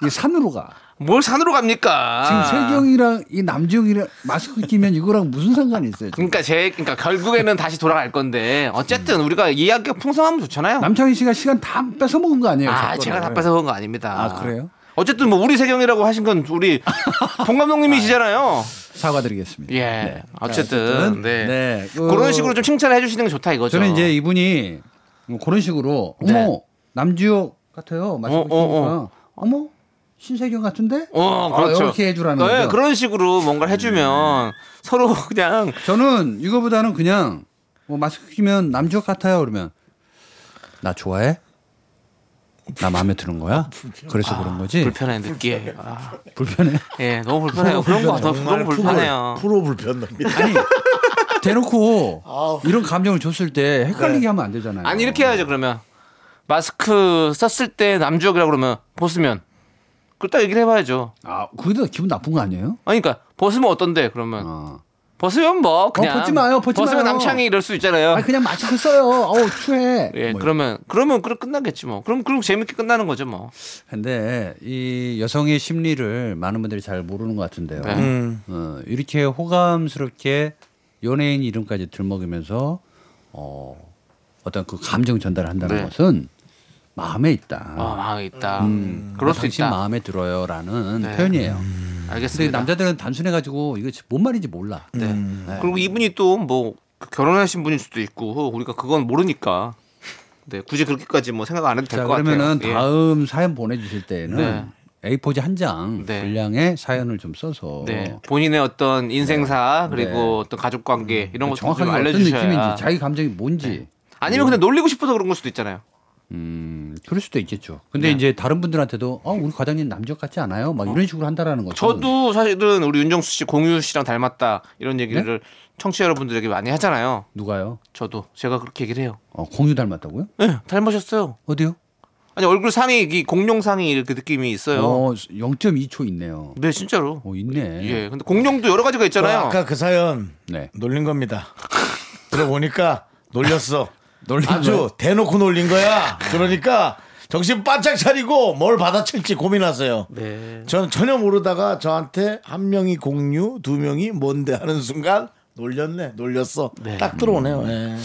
이 산으로 가. 뭘 산으로 갑니까? 지금 세경이랑 이 남지용이랑 마스크 끼면 이거랑 무슨 상관이 있어요? 지금? 그러니까 제 그러니까 결국에는 다시 돌아갈 건데 어쨌든 우리가 이야기가 풍성하면 좋잖아요. 남창희 씨가 시간 다 뺏어 먹은 거 아니에요? 아제 제가. 다 뺏어 먹은 거 아닙니다. 아, 그래요? 어쨌든 뭐 우리 세경이라고 하신 건 우리 동 감독님이시잖아요. 사과드리겠습니다. 예. 어쨌든 네. 네. 그- 그런 식으로 좀 칭찬을 해주시는 게 좋다 이거죠. 저는 이제 이분이 뭐 그런 식으로 네. 어머 남지혁 같아요. 마스크 어, 어, 끼니까 어머 신세경 같은데? 어 아, 그렇죠. 이렇게 해주라는 네, 거죠. 음. 그런 식으로 뭔가를 해주면 서로 그냥 저는 이거보다는 그냥 뭐 마스크 끼면 남지혁 같아요 그러면 나 좋아해? 나 마음에 드는 거야? 그래서 그런 거지? 불편해 느끼해. 아, 불편해? 예, 너무 불편해요. 그런 거더 그런 거 불편해요. 프로 불편합니다. 아니 대놓고 아우. 이런 감정을 줬을 때 헷갈리게 하면 안 되잖아요. 아니 이렇게 해야죠 그러면 마스크 썼을 때 남주혁이라고 그러면 벗으면 그딱 얘기를 해봐야죠. 아 그게 기분 나쁜 거 아니에요? 아니 그러니까 벗으면 어떤데 그러면 어. 벗으면 뭐 그냥 벗지 마요, 벗지 벗으면 마요. 남창이 이럴 수 있잖아요. 아 그냥 마스크 써요. 어우 추해. 예, 뭐 그러면 그러면 그럼 끝나겠지 뭐. 그럼 그럼 재밌게 끝나는 거죠 뭐. 근데 이 여성의 심리를 많은 분들이 잘 모르는 것 같은데요. 네. 음. 어, 이렇게 호감스럽게 연예인 이름까지 들먹이면서 어, 어떤 그 감정 전달을 한다는 네. 것은 마음에 있다. 아, 마음에 있다. 음, 그럴 수 당신 있다. 마음에 들어요라는 네. 표현이에요. 근데 알겠습니다. 남자들은 단순해 가지고 이거 뭔 말인지 몰라. 네. 음. 그리고 이분이 또 뭐 결혼하신 분일 수도 있고 우리가 그건 모르니까. 네, 굳이 그렇게까지 뭐 생각 안 해도 될자것 같아요. 그러면은 예. 다음 사연 보내주실 때는 A4지 한장 네. 분량의 사연을 좀 써서 네. 본인의 어떤 인생사 그리고 네. 어떤 가족 관계 이런 것좀 알려주셔야. 느낌인지 자기 감정이 뭔지 아니면 그냥 놀리고 싶어서 그런 걸 수도 있잖아요. 음 그럴 수도 있겠죠. 근데 네. 이제 다른 분들한테도 어 우리 과장님 남적 같지 않아요? 막 이런 식으로 한다라는 거죠. 저도 사실은 우리 윤정수 씨 공유 씨랑 닮았다 이런 얘기를 네? 청취자 여러분들에게 많이 하잖아요. 누가요? 저도 제가 그렇게 얘기를 해요. 어, 공유 닮았다고요? 네, 닮으셨어요. 어디요? 아니 얼굴 상이 이 공룡 상이 이렇게 느낌이 있어요. 어 0.2초 있네요. 네, 진짜로. 어 있네. 예, 근데 공룡도 여러 가지가 그 있잖아요. 아까 그 사연 네. 놀린 겁니다. 들어보니까 놀렸어. 놀린 아주 거예요? 대놓고 놀린 거야. 그러니까 정신 바짝 차리고 뭘 받아칠지 고민하세요. 네. 저는 전혀 모르다가 저한테 한 명이 공유, 두 명이 뭔데 하는 순간 놀렸네, 놀렸어. 네. 딱 들어오네요. 예.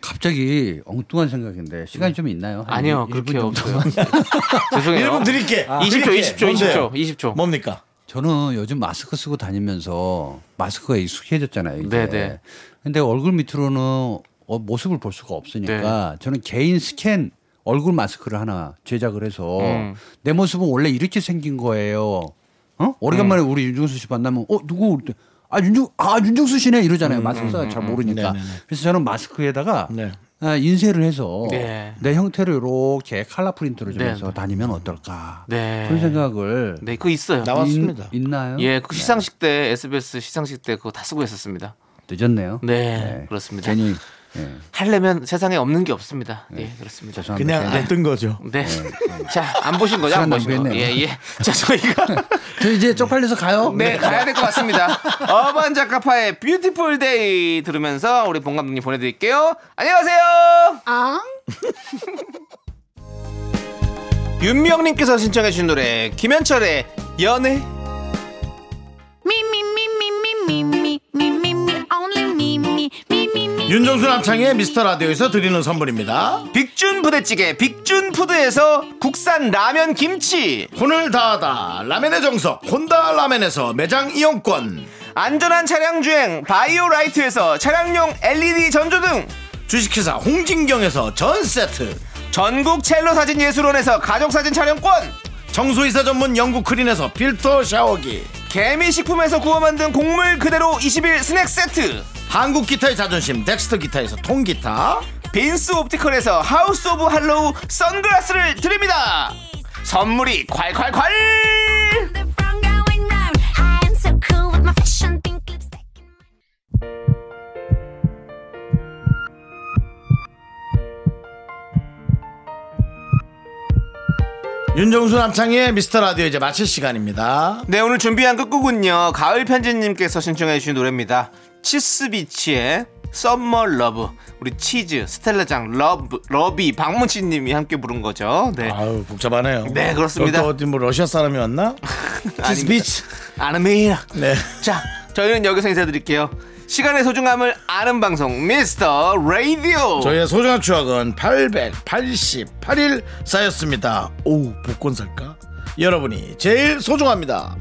갑자기 엉뚱한 생각인데 시간이 좀 있나요? 한 아니요, 그렇게? 없어요. 죄송해요. 1분 드릴게. 20초, 드릴게. 20초, 뭔데요? 20초, 20초. 뭡니까? 저는 요즘 마스크 쓰고 다니면서 마스크가 익숙해졌잖아요. 이제. 네네. 근데 얼굴 밑으로는 어, 모습을 볼 수가 없으니까 저는 개인 스캔 얼굴 마스크를 하나 제작을 해서 음. 내 모습은 원래 이렇게 생긴 거예요. 어? 오래간만에 우리 윤정수 씨 만나면 어 누구? 아 윤정 아 윤정수 씨네 이러잖아요. 마스크 써잘 모르니까. 네네네. 그래서 저는 마스크에다가 네. 아, 인쇄를 해서 네. 내 형태로 이렇게 칼라 프린트를 좀 네, 해서 네. 다니면 어떨까 네. 그런 생각을 네, 그거 있어요. 나왔습니다. 있, 나요 예, 그 시상식 때 SBS 시상식 때 그거 다 쓰고 했었습니다. 늦었네요. 네, 그렇습니다. 괜히 예. 하려면 세상에 없는 게 없습니다. 예, 그렇습니다. 죄송합니다. 그냥 안 뜬 거죠. 네. 자, 안 보신 거죠? 안 보신 거. 예, 예. 자, 저희가 저 이제 쪽팔려서 가요. 네, 가야 될 것 같습니다. 어반 자카파의 Beautiful Day 들으면서 우리 봉 감독님 보내 드릴게요. 안녕하세요. 윤명님께서 신청해 주신 노래 김현철의 연애. Me, 윤정수 남창의 미스터 라디오에서 드리는 선물입니다. 빅준 부대찌개 빅준 푸드에서 국산 라면 김치. 혼을 다하다 라멘의 정석 혼다 라멘에서 매장 이용권 안전한 차량 주행 바이오라이트에서 차량용 LED 전조등. 주식회사 홍진경에서 전 세트 전국 첼로 사진 예술원에서 가족 사진 촬영권. 청소이사 전문 영국 크린에서 필터 샤워기 개미 식품에서 구워 만든 곡물 그대로 21 스낵 세트. 한국 기타의 자존심 덱스터 기타에서 통기타 빈스 옵티컬에서 하우스 오브 할로우 선글라스를 드립니다. 선물이 콸콸콸! 윤정수 남창의 미스터 라디오 이제 마칠 시간입니다 네, 오늘 준비한 끝곡은요. 가을 편지님께서 신청해 주신 노래입니다. 치스비치의 Summer Love. 우리 치즈, 스텔라장, 러브, 러비, 박문치 님이 함께 부른 거죠. 네. 아유 복잡하네요 네, 그렇습니다. 또 어디 뭐 러시아 사람이 왔나? 치스비치 아르메이나. 네 자, 저희는 여기서 인사드릴게요. 시간의 소중함을 아는 방송 미스터 라디오. 저희의 소중한 추억은 888일 쌓였습니다 오 복권 살까? 여러분이 제일 소중합니다